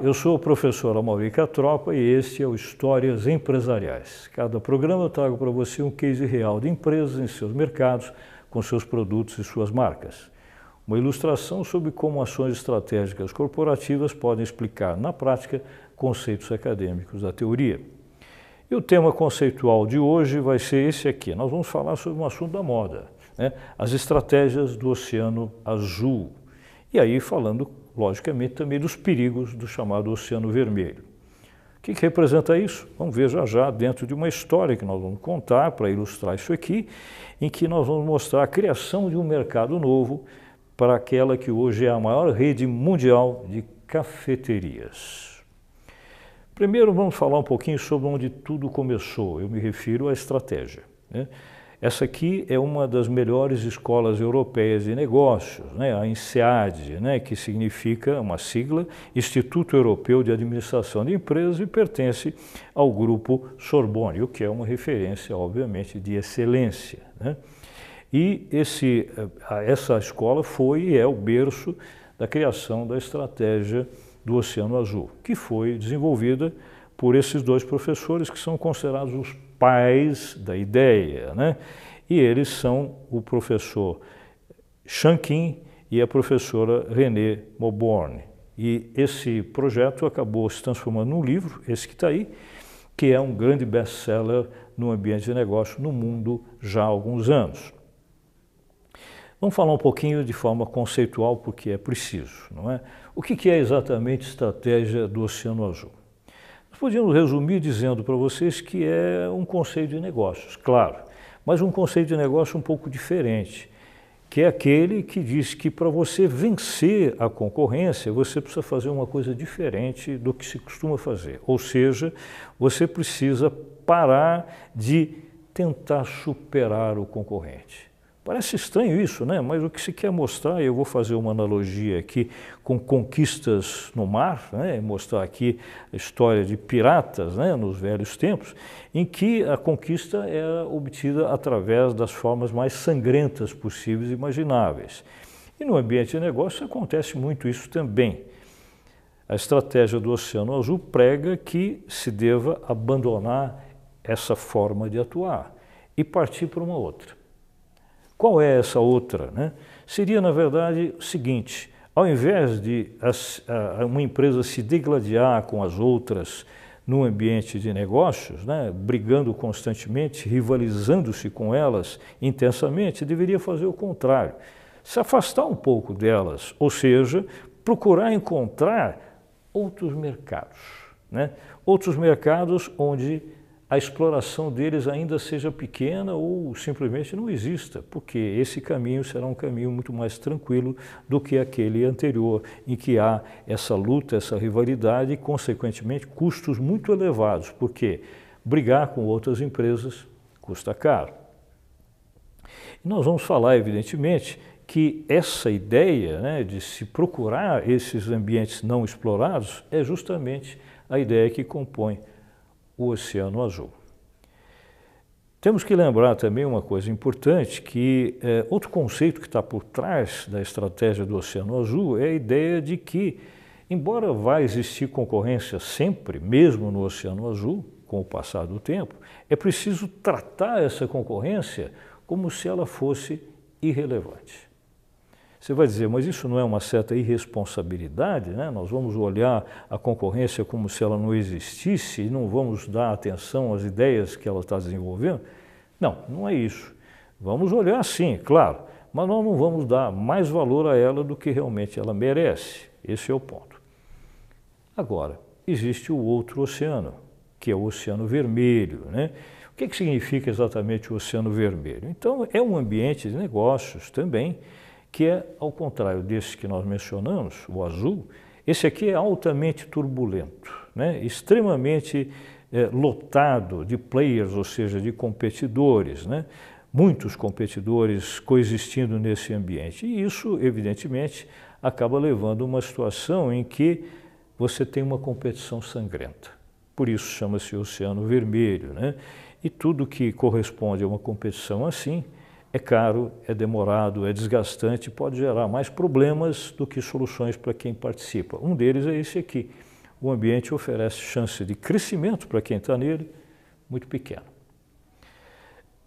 Eu sou o professor Amaury Catropa e este é o Histórias Empresariais. Cada programa eu trago para você um case real de empresas em seus mercados, com seus produtos e suas marcas. Uma ilustração sobre como ações estratégicas corporativas podem explicar na prática conceitos acadêmicos da teoria. E o tema conceitual de hoje vai ser esse aqui. Nós vamos falar sobre um assunto da moda, né? as estratégias do Oceano Azul. E aí falando logicamente, também dos perigos do chamado Oceano Vermelho. O que, que representa isso? Vamos ver já já dentro de uma história que nós vamos contar para ilustrar isso aqui, em que nós vamos mostrar a criação de um mercado novo para aquela que hoje é a maior rede mundial de cafeterias. Primeiro vamos falar um pouquinho sobre onde tudo começou, eu me refiro à estratégia. Né? Essa aqui é uma das melhores escolas europeias de negócios, né? a INSEAD, né? que significa uma sigla Instituto Europeu de Administração de Empresas e pertence ao grupo Sorbonne, o que é uma referência, obviamente, de excelência. Né? E esse, eh, essa escola foi e é o berço da criação da estratégia do Oceano Azul, que foi desenvolvida por esses dois professores que são considerados os pais da ideia, né? E eles são o professor Shankin e a professora René Moborne. E esse projeto acabou se transformando num livro, esse que está aí, que é um grande best-seller no ambiente de negócio no mundo já há alguns anos. Vamos falar um pouquinho de forma conceitual, porque é preciso, não é? O que é exatamente estratégia do Oceano Azul? Podíamos resumir dizendo para vocês que é um conceito de negócios, claro, mas um conceito de negócio um pouco diferente, que é aquele que diz que para você vencer a concorrência, você precisa fazer uma coisa diferente do que se costuma fazer. Ou seja, você precisa parar de tentar superar o concorrente. Parece estranho isso, né? mas o que se quer mostrar, eu vou fazer uma analogia aqui com conquistas no mar, né? mostrar aqui a história de piratas né? nos velhos tempos, em que a conquista era obtida através das formas mais sangrentas possíveis e imagináveis. E no ambiente de negócio acontece muito isso também. A estratégia do Oceano Azul prega que se deva abandonar essa forma de atuar e partir para uma outra. Qual é essa outra? Né? Seria, na verdade, o seguinte: ao invés de uma empresa se degladiar com as outras no ambiente de negócios, né, brigando constantemente, rivalizando-se com elas intensamente, deveria fazer o contrário. Se afastar um pouco delas, ou seja, procurar encontrar outros mercados. Né? Outros mercados onde a exploração deles ainda seja pequena ou simplesmente não exista, porque esse caminho será um caminho muito mais tranquilo do que aquele anterior, em que há essa luta, essa rivalidade e, consequentemente, custos muito elevados, porque brigar com outras empresas custa caro. E nós vamos falar, evidentemente, que essa ideia né, de se procurar esses ambientes não explorados é justamente a ideia que compõe o Oceano Azul. Temos que lembrar também uma coisa importante, que é, outro conceito que está por trás da estratégia do Oceano Azul é a ideia de que, embora vá existir concorrência sempre, mesmo no Oceano Azul, com o passar do tempo, é preciso tratar essa concorrência como se ela fosse irrelevante. Você vai dizer, mas isso não é uma certa irresponsabilidade? Né? Nós vamos olhar a concorrência como se ela não existisse e não vamos dar atenção às ideias que ela está desenvolvendo? Não, não é isso. Vamos olhar sim, claro, mas nós não vamos dar mais valor a ela do que realmente ela merece. Esse é o ponto. Agora, existe o outro oceano, que é o Oceano Vermelho. Né? O que, que significa exatamente o Oceano Vermelho? Então, é um ambiente de negócios também que é, ao contrário desse que nós mencionamos, o azul, esse aqui é altamente turbulento, né? extremamente é, lotado de players, ou seja, de competidores, né? muitos competidores coexistindo nesse ambiente. E isso, evidentemente, acaba levando a uma situação em que você tem uma competição sangrenta. Por isso chama-se Oceano Vermelho. Né? E tudo que corresponde a uma competição assim é caro, é demorado, é desgastante, pode gerar mais problemas do que soluções para quem participa. Um deles é esse aqui, o ambiente oferece chance de crescimento para quem está nele muito pequeno.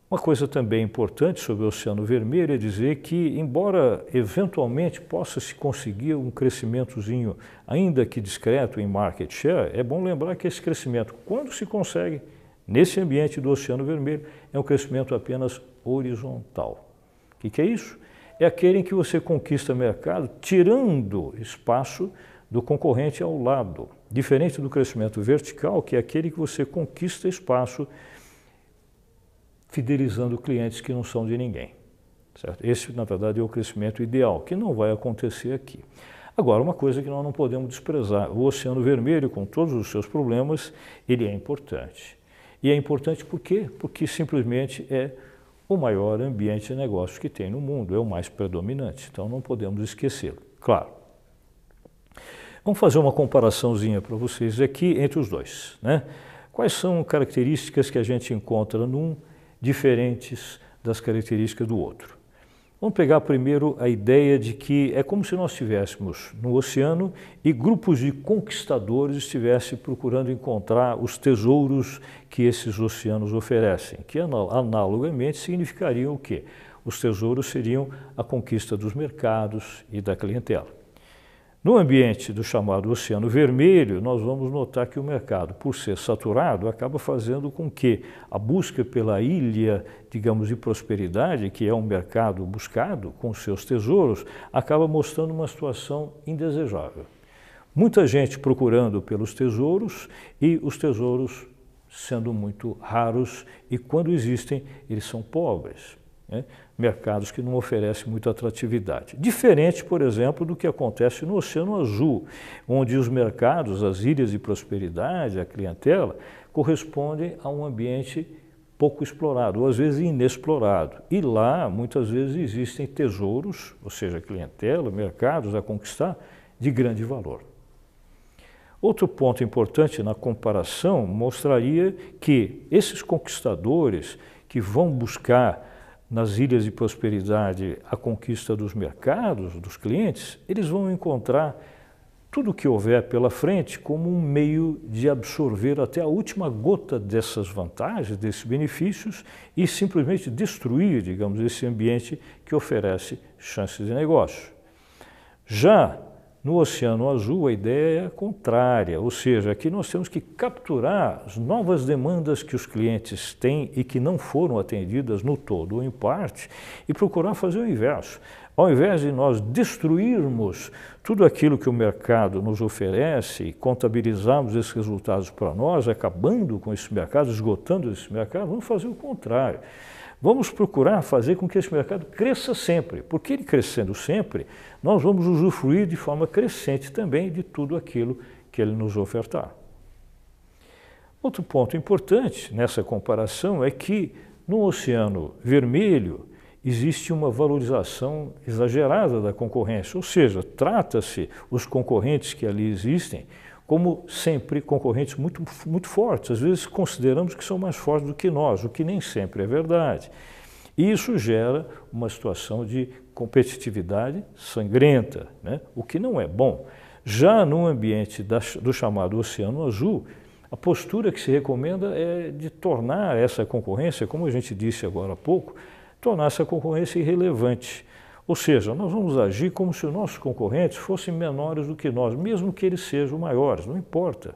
Uma coisa também importante sobre o Oceano Vermelho é dizer que, embora eventualmente possa se conseguir um crescimentozinho, ainda que discreto em market share, é bom lembrar que esse crescimento, quando se consegue nesse ambiente do Oceano Vermelho, é um crescimento apenas horizontal. O que, que é isso? É aquele em que você conquista mercado tirando espaço do concorrente ao lado, diferente do crescimento vertical, que é aquele que você conquista espaço fidelizando clientes que não são de ninguém. Certo? Esse, na verdade, é o crescimento ideal, que não vai acontecer aqui. Agora, uma coisa que nós não podemos desprezar, o Oceano Vermelho, com todos os seus problemas, ele é importante. E é importante por quê? Porque simplesmente é o maior ambiente de negócio que tem no mundo, é o mais predominante, então não podemos esquecê-lo. Claro. Vamos fazer uma comparaçãozinha para vocês aqui entre os dois. Né? Quais são características que a gente encontra num diferentes das características do outro. Vamos pegar primeiro a ideia de que é como se nós estivéssemos no oceano e grupos de conquistadores estivessem procurando encontrar os tesouros que esses oceanos oferecem, que analogamente significariam o quê? Os tesouros seriam a conquista dos mercados e da clientela. No ambiente do chamado Oceano Vermelho, nós vamos notar que o mercado, por ser saturado, acaba fazendo com que a busca pela ilha, digamos, de prosperidade, que é um mercado buscado com seus tesouros, acaba mostrando uma situação indesejável. Muita gente procurando pelos tesouros e os tesouros sendo muito raros e quando existem, eles são pobres. Né? mercados que não oferecem muita atratividade. Diferente, por exemplo, do que acontece no Oceano Azul, onde os mercados, as ilhas de prosperidade, a clientela, correspondem a um ambiente pouco explorado, ou às vezes inexplorado. E lá, muitas vezes, existem tesouros, ou seja, clientela, mercados a conquistar, de grande valor. Outro ponto importante na comparação mostraria que esses conquistadores que vão buscar nas ilhas de prosperidade a conquista dos mercados, dos clientes, eles vão encontrar tudo o que houver pela frente como um meio de absorver até a última gota dessas vantagens, desses benefícios e simplesmente destruir, digamos, esse ambiente que oferece chances de negócio. Já no Oceano Azul, a ideia é contrária, ou seja, aqui nós temos que capturar as novas demandas que os clientes têm e que não foram atendidas no todo ou em parte e procurar fazer o inverso. Ao invés de nós destruirmos tudo aquilo que o mercado nos oferece e contabilizarmos esses resultados para nós, acabando com esse mercado, esgotando esse mercado, vamos fazer o contrário. Vamos procurar fazer com que esse mercado cresça sempre, porque ele crescendo sempre, nós vamos usufruir de forma crescente também de tudo aquilo que ele nos ofertar. Outro ponto importante nessa comparação é que no Oceano Vermelho existe uma valorização exagerada da concorrência, ou seja, trata-se os concorrentes que ali existem como sempre, concorrentes muito, muito fortes. Às vezes consideramos que são mais fortes do que nós, o que nem sempre é verdade. E isso gera uma situação de competitividade sangrenta, né? o que não é bom. Já no ambiente da, do chamado Oceano Azul, a postura que se recomenda é de tornar essa concorrência, como a gente disse agora há pouco, tornar essa concorrência irrelevante. Ou seja, nós vamos agir como se os nossos concorrentes fossem menores do que nós, mesmo que eles sejam maiores, não importa.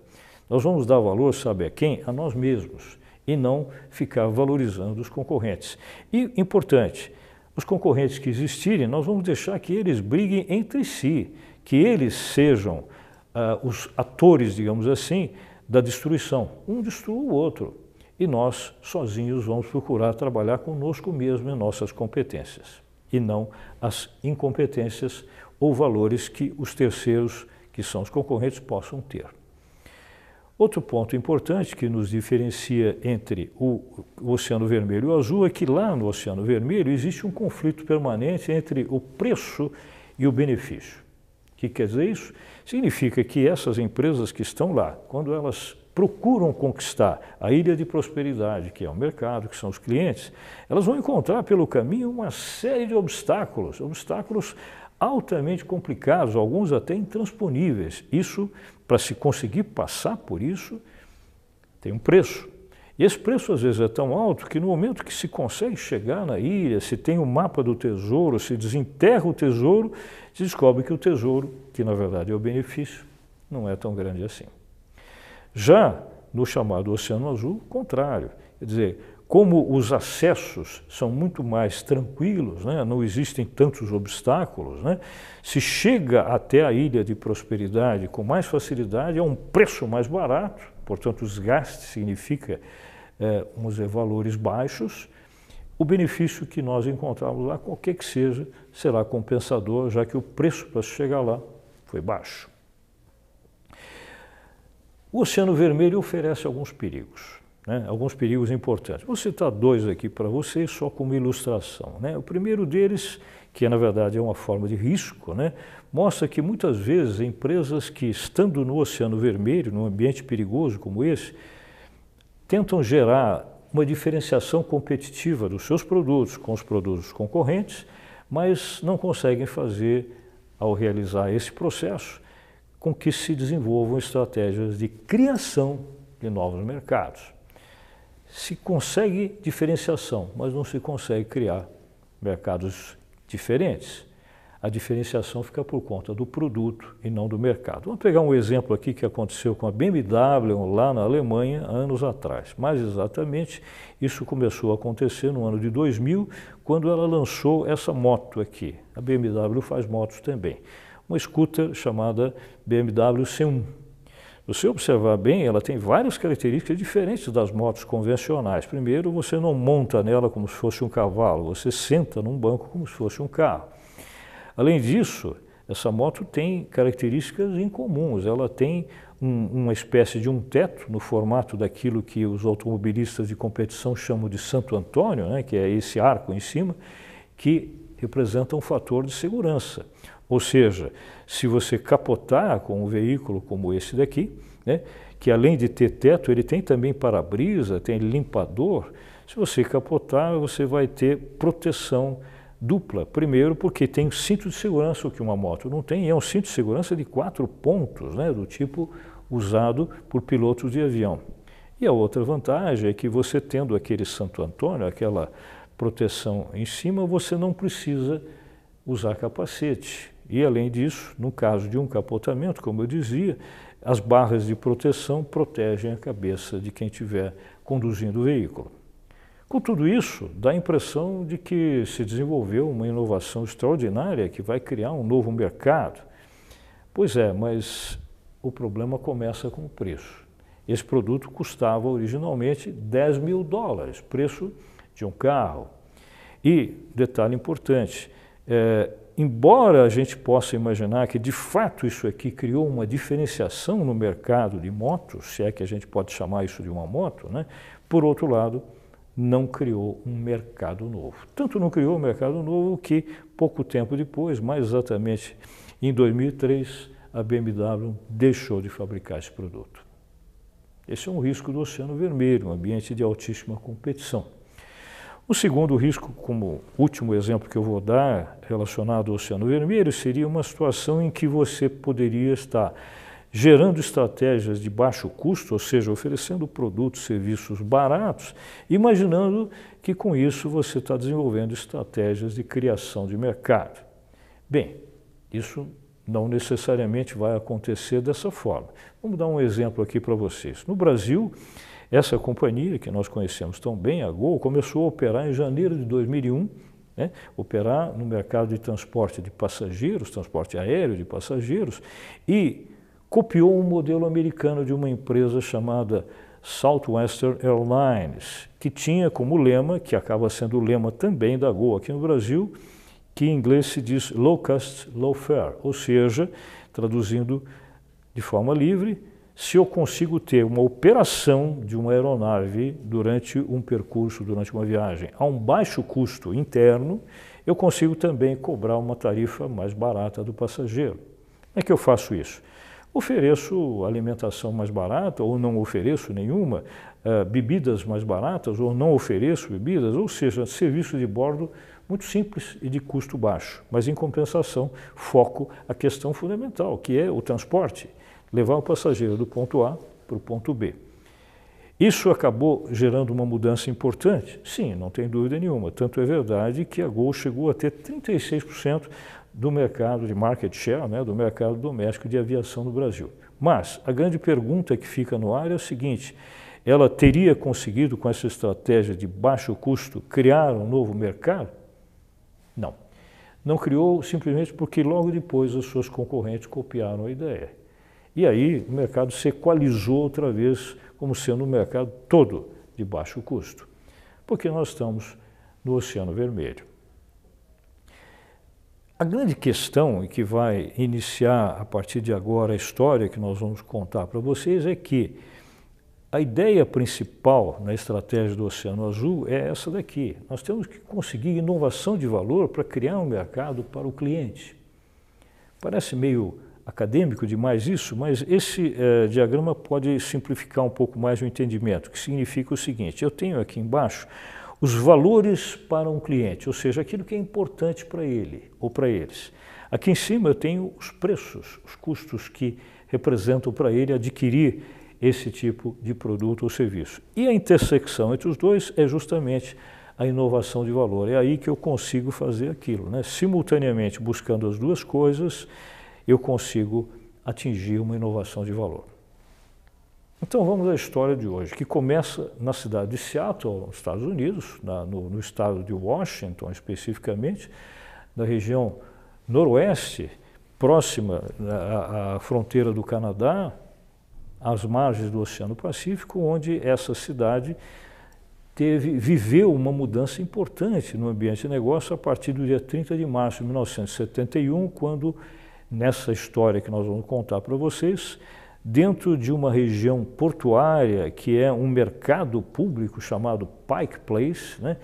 Nós vamos dar valor, sabe a quem? A nós mesmos, e não ficar valorizando os concorrentes. E, importante, os concorrentes que existirem, nós vamos deixar que eles briguem entre si, que eles sejam uh, os atores, digamos assim, da destruição. Um destrua o outro. E nós, sozinhos, vamos procurar trabalhar conosco mesmo em nossas competências e não as incompetências ou valores que os terceiros, que são os concorrentes, possam ter. Outro ponto importante que nos diferencia entre o, Oceano Vermelho e o Azul é que lá no Oceano Vermelho existe um conflito permanente entre o preço e o benefício. O que quer dizer isso? Significa que essas empresas que estão lá, quando elas procuram conquistar a ilha de prosperidade, que é o mercado, que são os clientes, elas vão encontrar pelo caminho uma série de obstáculos, obstáculos altamente complicados, alguns até intransponíveis. Isso, para se conseguir passar por isso, tem um preço. E esse preço às vezes é tão alto que no momento que se consegue chegar na ilha, se tem o um mapa do tesouro, se desenterra o tesouro, se descobre que o tesouro, que na verdade é o benefício, não é tão grande assim. Já no chamado Oceano Azul, contrário. Quer dizer, como os acessos são muito mais tranquilos, né? não existem tantos obstáculos, né? se chega até a ilha de prosperidade com mais facilidade, a um preço mais barato, portanto, os gastos significa, é, vamos dizer, valores baixos, o benefício que nós encontramos lá, qualquer que seja, será compensador, já que o preço para chegar lá foi baixo. O Oceano Vermelho oferece alguns perigos né, alguns perigos importantes. Vou citar dois aqui para vocês, só como ilustração. Né? O primeiro deles, que na verdade é uma forma de risco, né, mostra que muitas vezes empresas que, estando no Oceano Vermelho, num ambiente perigoso como esse, tentam gerar uma diferenciação competitiva dos seus produtos com os produtos concorrentes, mas não conseguem fazer, ao realizar esse processo, com que se desenvolvam estratégias de criação de novos mercados se consegue diferenciação, mas não se consegue criar mercados diferentes. A diferenciação fica por conta do produto e não do mercado. Vamos pegar um exemplo aqui que aconteceu com a BMW lá na Alemanha anos atrás. Mais exatamente, isso começou a acontecer no ano de 2000, quando ela lançou essa moto aqui. A BMW faz motos também. Uma scooter chamada BMW C1 você observar bem, ela tem várias características diferentes das motos convencionais. Primeiro, você não monta nela como se fosse um cavalo, você senta num banco como se fosse um carro. Além disso, essa moto tem características incomuns. Ela tem um, uma espécie de um teto no formato daquilo que os automobilistas de competição chamam de Santo Antônio, né, que é esse arco em cima, que representa um fator de segurança. Ou seja, se você capotar com um veículo como esse daqui, né, que além de ter teto, ele tem também para-brisa, tem limpador, se você capotar, você vai ter proteção dupla. Primeiro, porque tem cinto de segurança, o que uma moto não tem, e é um cinto de segurança de quatro pontos, né, do tipo usado por pilotos de avião. E a outra vantagem é que você tendo aquele Santo Antônio, aquela proteção em cima, você não precisa usar capacete. E, além disso, no caso de um capotamento, como eu dizia, as barras de proteção protegem a cabeça de quem estiver conduzindo o veículo. Com tudo isso, dá a impressão de que se desenvolveu uma inovação extraordinária que vai criar um novo mercado. Pois é, mas o problema começa com o preço. Esse produto custava originalmente 10 mil dólares, preço de um carro. E, detalhe importante, é, embora a gente possa imaginar que de fato isso aqui criou uma diferenciação no mercado de motos, se é que a gente pode chamar isso de uma moto, né? por outro lado, não criou um mercado novo. Tanto não criou um mercado novo que pouco tempo depois, mais exatamente em 2003, a BMW deixou de fabricar esse produto. Esse é um risco do Oceano Vermelho, um ambiente de altíssima competição. O segundo risco, como último exemplo que eu vou dar relacionado ao Oceano Vermelho, seria uma situação em que você poderia estar gerando estratégias de baixo custo, ou seja, oferecendo produtos, serviços baratos, imaginando que com isso você está desenvolvendo estratégias de criação de mercado. Bem, isso não necessariamente vai acontecer dessa forma. Vamos dar um exemplo aqui para vocês. No Brasil, essa companhia, que nós conhecemos tão bem, a Gol, começou a operar em janeiro de 2001, né, operar no mercado de transporte de passageiros, transporte aéreo de passageiros, e copiou um modelo americano de uma empresa chamada Southwestern Airlines, que tinha como lema, que acaba sendo o lema também da Gol aqui no Brasil, que em inglês se diz low cost, low fare, ou seja, traduzindo de forma livre, se eu consigo ter uma operação de uma aeronave durante um percurso, durante uma viagem, a um baixo custo interno, eu consigo também cobrar uma tarifa mais barata do passageiro. Como é que eu faço isso? Ofereço alimentação mais barata ou não ofereço nenhuma, uh, bebidas mais baratas ou não ofereço bebidas, ou seja, serviço de bordo muito simples e de custo baixo, mas em compensação, foco a questão fundamental, que é o transporte, levar o passageiro do ponto A para o ponto B. Isso acabou gerando uma mudança importante? Sim, não tem dúvida nenhuma. Tanto é verdade que a Gol chegou a ter 36% do mercado de market share, né, do mercado doméstico de aviação no Brasil. Mas a grande pergunta que fica no ar é o seguinte: ela teria conseguido, com essa estratégia de baixo custo, criar um novo mercado? Não. Não criou simplesmente porque logo depois os seus concorrentes copiaram a ideia. E aí o mercado se equalizou outra vez como sendo um mercado todo de baixo custo, porque nós estamos no Oceano Vermelho. A grande questão que vai iniciar a partir de agora a história que nós vamos contar para vocês é que a ideia principal na estratégia do Oceano Azul é essa daqui. Nós temos que conseguir inovação de valor para criar um mercado para o cliente. Parece meio acadêmico demais isso, mas esse eh, diagrama pode simplificar um pouco mais o entendimento, que significa o seguinte: eu tenho aqui embaixo os valores para um cliente, ou seja, aquilo que é importante para ele ou para eles. Aqui em cima eu tenho os preços, os custos que representam para ele adquirir esse tipo de produto ou serviço. E a intersecção entre os dois é justamente a inovação de valor. É aí que eu consigo fazer aquilo. Né? Simultaneamente, buscando as duas coisas, eu consigo atingir uma inovação de valor. Então vamos à história de hoje, que começa na cidade de Seattle, nos Estados Unidos, na, no, no, estado de Washington especificamente, na região noroeste, próxima à, à fronteira do Canadá, às margens do Oceano Pacífico, onde essa cidade teve, viveu uma mudança importante no ambiente de negócio a partir do dia 30 de março de 1971, quando, nessa história que nós vamos contar para vocês, dentro de uma região portuária que é um mercado público chamado Pike Place, né?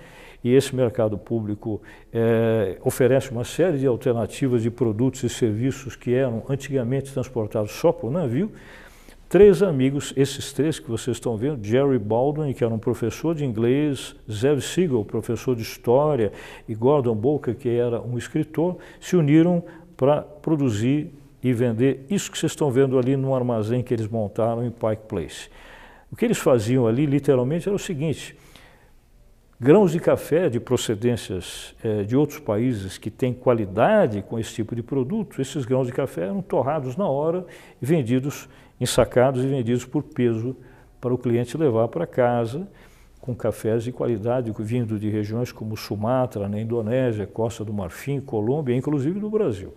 e esse mercado público é, oferece uma série de alternativas de produtos e serviços que eram antigamente transportados só por navio. Três amigos, esses três que vocês estão vendo, Jerry Baldwin, que era um professor de inglês, Zev Siegel, professor de história, e Gordon Boca, que era um escritor, se uniram para produzir e vender isso que vocês estão vendo ali no armazém que eles montaram em Pike Place. O que eles faziam ali, literalmente, era o seguinte: grãos de café de procedências eh, de outros países que têm qualidade com esse tipo de produto, esses grãos de café eram torrados na hora e vendidos, ensacados e vendidos por peso para o cliente levar para casa com cafés de qualidade vindo de regiões como Sumatra, na Indonésia, Costa do Marfim, Colômbia, inclusive do Brasil.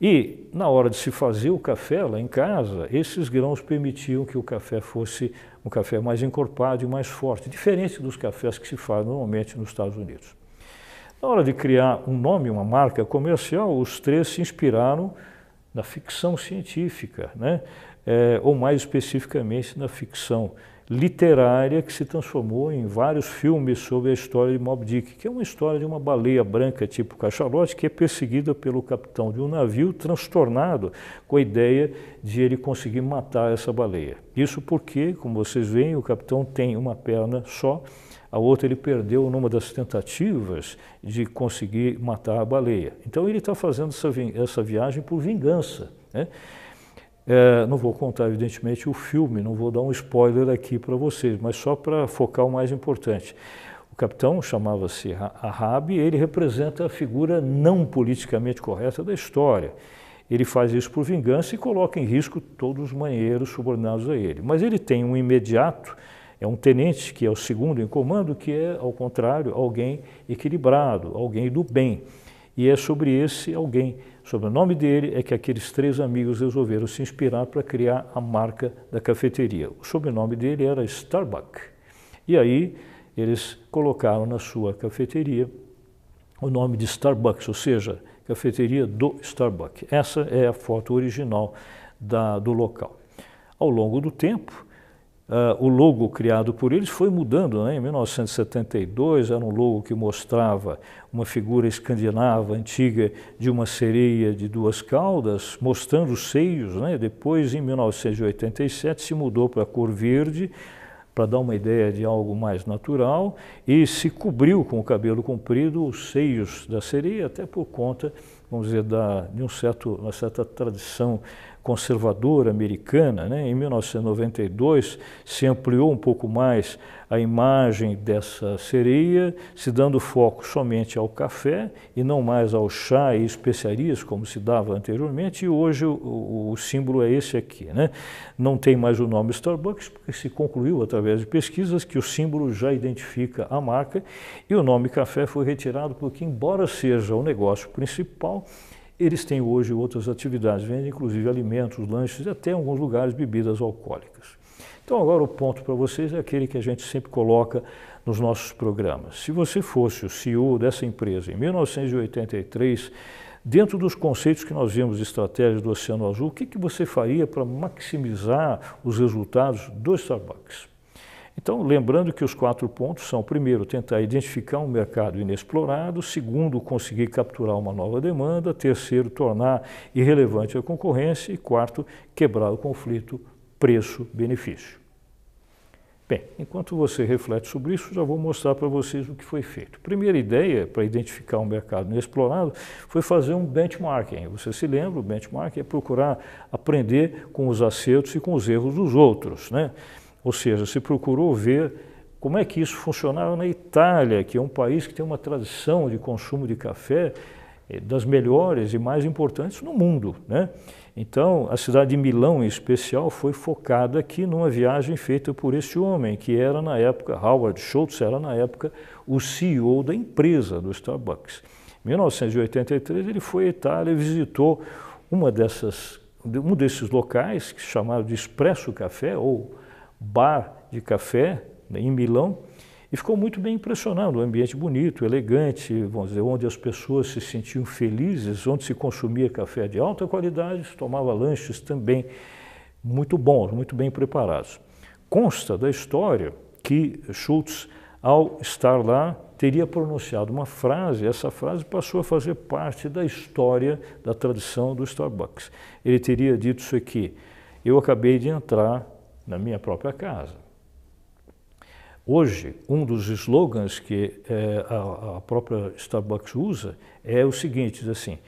E, na hora de se fazer o café lá em casa, esses grãos permitiam que o café fosse um café mais encorpado e mais forte, diferente dos cafés que se fazem normalmente nos Estados Unidos. Na hora de criar um nome, uma marca comercial, os três se inspiraram na ficção científica, né? É, ou mais especificamente na ficção literária que se transformou em vários filmes sobre a história de Moby Dick, que é uma história de uma baleia branca tipo cachalote que é perseguida pelo capitão de um navio transtornado com a ideia de ele conseguir matar essa baleia. Isso porque, como vocês veem, o capitão tem uma perna só, a outra ele perdeu numa das tentativas de conseguir matar a baleia. Então ele está fazendo essa, essa viagem por vingança. Né? É, não vou contar, evidentemente, o filme, não vou dar um spoiler aqui para vocês, mas só para focar o mais importante. O capitão chamava-se Ahab e ele representa a figura não politicamente correta da história. Ele faz isso por vingança e coloca em risco todos os marinheiros subordinados a ele. Mas ele tem um imediato, é um tenente que é o segundo em comando, que é, ao contrário, alguém equilibrado, alguém do bem. E é sobre esse alguém sobre o nome dele é que aqueles três amigos resolveram se inspirar para criar a marca da cafeteria. O sobrenome dele era Starbucks. E aí eles colocaram na sua cafeteria o nome de Starbucks, ou seja, cafeteria do Starbucks. Essa é a foto original da, do local. Ao longo do tempo, Uh, o logo criado por eles foi mudando. Né? Em 1972 era um logo que mostrava uma figura escandinava antiga de uma sereia de duas caudas, mostrando os seios. Né? Depois, em 1987, se mudou para a cor verde, para dar uma ideia de algo mais natural, e se cobriu com o cabelo comprido os seios da sereia, até por conta, vamos dizer, da, de um certo, uma certa tradição conservadora americana. Né? Em 1992 se ampliou um pouco mais a imagem dessa sereia, se dando foco somente ao café e não mais ao chá e especiarias como se dava anteriormente. E hoje o, o símbolo é esse aqui. Né? Não tem mais o nome Starbucks porque se concluiu através de pesquisas que o símbolo já identifica a marca e o nome café foi retirado porque, embora seja o negócio principal, eles têm hoje outras atividades, vendem inclusive alimentos, lanches e até em alguns lugares bebidas alcoólicas. Então agora o ponto para vocês é aquele que a gente sempre coloca nos nossos programas. Se você fosse o CEO dessa empresa em 1983, dentro dos conceitos que nós vimos de estratégia do Oceano Azul, o que, que você faria para maximizar os resultados do Starbucks? Então, lembrando que os quatro pontos são, primeiro, tentar identificar um mercado inexplorado, segundo, conseguir capturar uma nova demanda, terceiro, tornar irrelevante a concorrência e quarto, quebrar o conflito preço-benefício. Bem, enquanto você reflete sobre isso, já vou mostrar para vocês o que foi feito. Primeira ideia para identificar um mercado inexplorado foi fazer um benchmarking. Você se lembra, o benchmarking é procurar aprender com os acertos e com os erros dos outros, né? Ou seja, se procurou ver como é que isso funcionava na Itália, que é um país que tem uma tradição de consumo de café eh, das melhores e mais importantes no mundo. Né? Então, a cidade de Milão, em especial, foi focada aqui numa viagem feita por esse homem, que era na época, Howard Schultz era na época o CEO da empresa do Starbucks. Em 1983, ele foi à Itália e visitou uma dessas, um desses locais, que de Espresso Café, ou bar de café né, em Milão e ficou muito bem impressionado, um ambiente bonito, elegante, vamos dizer, onde as pessoas se sentiam felizes, onde se consumia café de alta qualidade, se tomava lanches também muito bons, muito bem preparados. Consta da história que Schultz, ao estar lá, teria pronunciado uma frase, essa frase passou a fazer parte da história, da tradição do Starbucks. Ele teria dito isso aqui, eu acabei de entrar na minha própria casa. Hoje, um dos slogans que é, a, a, própria Starbucks usa é o seguinte, diz assim,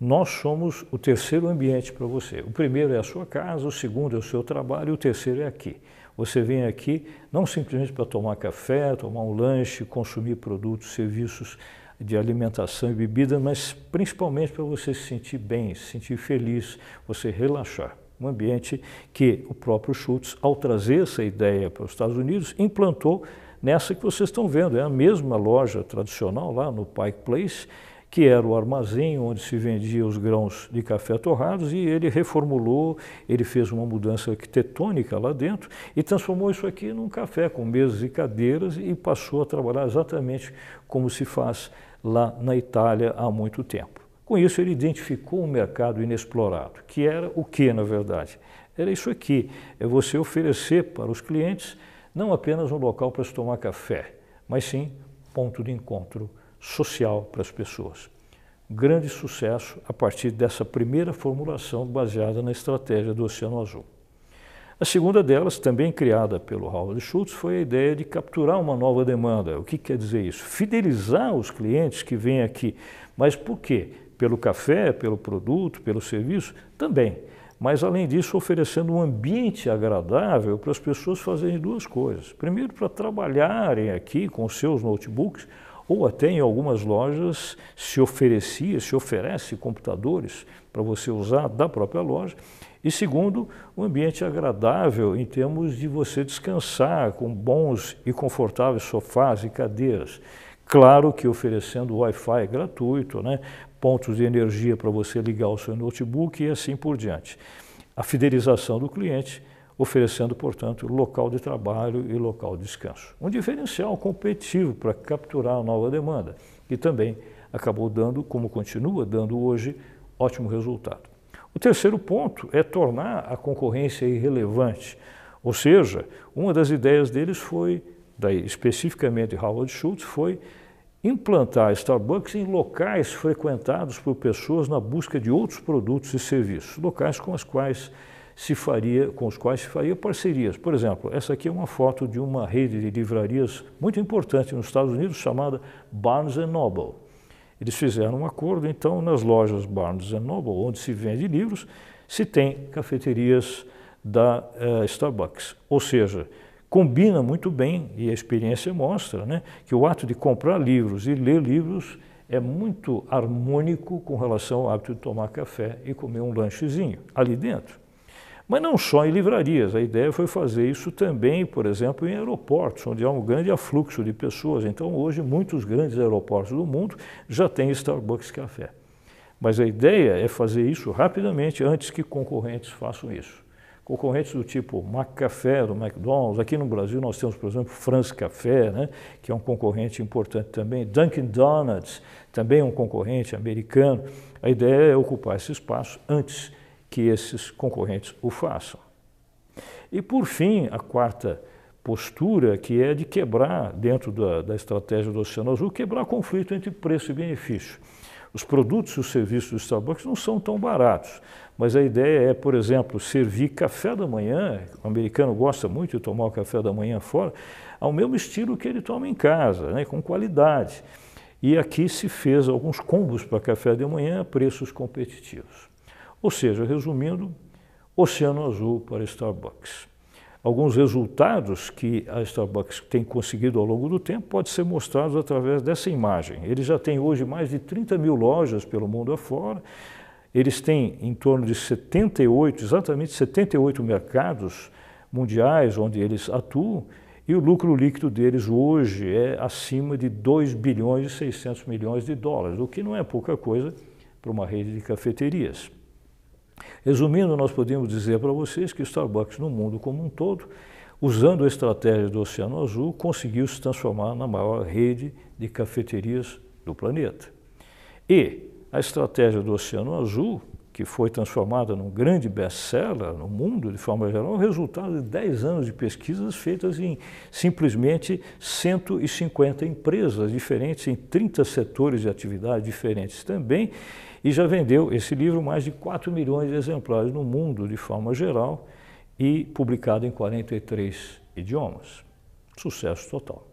nós somos o terceiro ambiente para você. O primeiro é a sua casa, o segundo é o seu trabalho e o terceiro é aqui. Você vem aqui não simplesmente para tomar café, tomar um lanche, consumir produtos, serviços de alimentação e bebida, mas principalmente para você se sentir bem, se sentir feliz, você relaxar um ambiente que o próprio Schultz, ao trazer essa ideia para os Estados Unidos, implantou nessa que vocês estão vendo. É a mesma loja tradicional lá no Pike Place, que era o armazém onde se vendia os grãos de café torrados, e ele reformulou, ele fez uma mudança arquitetônica lá dentro e transformou isso aqui num café com mesas e cadeiras e passou a trabalhar exatamente como se faz lá na Itália há muito tempo. Com isso, ele identificou um mercado inexplorado, que era o que, na verdade? Era isso aqui, é você oferecer para os clientes não apenas um local para se tomar café, mas sim ponto de encontro social para as pessoas. Grande sucesso a partir dessa primeira formulação baseada na estratégia do Oceano Azul. A segunda delas, também criada pelo Howard Schultz, foi a ideia de capturar uma nova demanda. O que quer dizer isso? Fidelizar os clientes que vêm aqui. Mas por quê? Pelo café, pelo produto, pelo serviço, também. Mas, além disso, oferecendo um ambiente agradável para as pessoas fazerem duas coisas. Primeiro, para trabalharem aqui com seus notebooks, ou até em algumas lojas se oferecia, se oferece computadores para você usar da própria loja. E segundo, um ambiente agradável em termos de você descansar com bons e confortáveis sofás e cadeiras. Claro que oferecendo Wi-Fi gratuito, né, pontos de energia para você ligar o seu notebook e assim por diante. A fidelização do cliente, oferecendo, portanto, local de trabalho e local de descanso. Um diferencial competitivo para capturar a nova demanda, que também acabou dando, como continua dando hoje, ótimo resultado. O terceiro ponto é tornar a concorrência irrelevante, ou seja, uma das ideias deles foi, daí, especificamente Howard Schultz, foi implantar Starbucks em locais frequentados por pessoas na busca de outros produtos e serviços, locais com os quais se faria, com os quais se faria parcerias. Por exemplo, essa aqui é uma foto de uma rede de livrarias muito importante nos Estados Unidos chamada Barnes Noble. Eles fizeram um acordo, então, nas lojas Barnes Noble, onde se vende livros, se tem cafeterias da uh, Starbucks. Ou seja, combina muito bem, e a experiência mostra, né, que o ato de comprar livros e ler livros é muito harmônico com relação ao hábito de tomar café e comer um lanchezinho ali dentro. Mas não só em livrarias, a ideia foi fazer isso também, por exemplo, em aeroportos, onde há um grande afluxo de pessoas. Então, hoje, muitos grandes aeroportos do mundo já têm Starbucks Café. Mas a ideia é fazer isso rapidamente antes que concorrentes façam isso. Concorrentes do tipo McCafé, do McDonald's, aqui no Brasil nós temos, por exemplo, France Café, né, que é um concorrente importante também, Dunkin' Donuts, também um concorrente americano. A ideia é ocupar esse espaço antes que esses concorrentes o façam. E, por fim, a quarta postura, que é de quebrar, dentro da, da estratégia do Oceano Azul, quebrar conflito entre preço e benefício. Os produtos e os serviços do Starbucks não são tão baratos, mas a ideia é, por exemplo, servir café da manhã, o americano gosta muito de tomar o café da manhã fora, ao mesmo estilo que ele toma em casa, né, com qualidade. E aqui se fez alguns combos para café da manhã a preços competitivos. Ou seja, resumindo, Oceano Azul para Starbucks. Alguns resultados que a Starbucks tem conseguido ao longo do tempo podem ser mostrados através dessa imagem. Eles já têm hoje mais de 30 mil lojas pelo mundo afora, eles têm em torno de 78, exatamente 78 mercados mundiais onde eles atuam, e o lucro líquido deles hoje é acima de 2 bilhões e 600 milhões de dólares, o que não é pouca coisa para uma rede de cafeterias. Resumindo, nós podemos dizer para vocês que o Starbucks, no mundo como um todo, usando a estratégia do Oceano Azul, conseguiu se transformar na maior rede de cafeterias do planeta. E a estratégia do Oceano Azul, que foi transformada num grande best-seller no mundo, de forma geral, é o resultado de 10 anos de pesquisas feitas em simplesmente 150 empresas diferentes, em 30 setores de atividade diferentes também, e já vendeu esse livro mais de 4 milhões de exemplares no mundo, de forma geral, e publicado em 43 idiomas. Sucesso total.